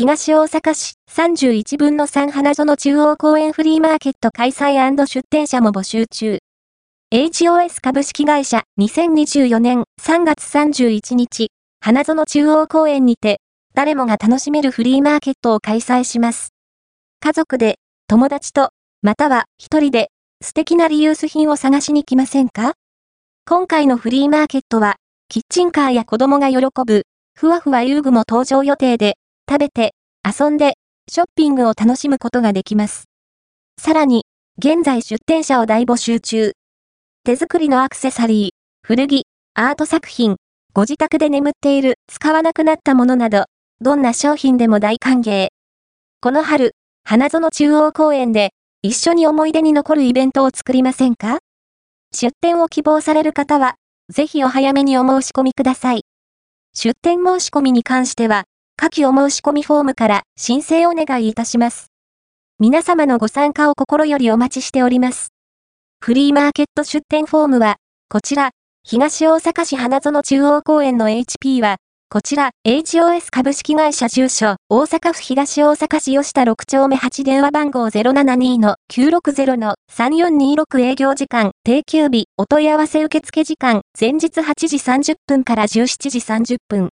東大阪市31分の3花園中央公園フリーマーケット開催出店者も募集中。HOS 株式会社2024年3月31日、花園中央公園にて、誰もが楽しめるフリーマーケットを開催します。家族で、友達と、または一人で、素敵なリユース品を探しに来ませんか？今回のフリーマーケットは、キッチンカーや子供が喜ぶ、ふわふわ遊具も登場予定で、食べて、遊んで、ショッピングを楽しむことができます。さらに、現在出店者を大募集中。手作りのアクセサリー、古着、アート作品、ご自宅で眠っている使わなくなったものなど、どんな商品でも大歓迎。この春、花園中央公園で、一緒に思い出に残るイベントを作りませんか？出店を希望される方は、ぜひお早めにお申し込みください。出店申し込みに関しては、下記お申し込みフォームから申請お願いいたします。皆様のご参加を心よりお待ちしております。フリーマーケット出店フォームは、こちら、東大阪市花園中央公園の HP は、こちら、HOS 株式会社住所、大阪府東大阪市吉田6丁目8電話番号072-960-3426営業時間、定休日、お問い合わせ受付時間、前日8時30分から17時30分。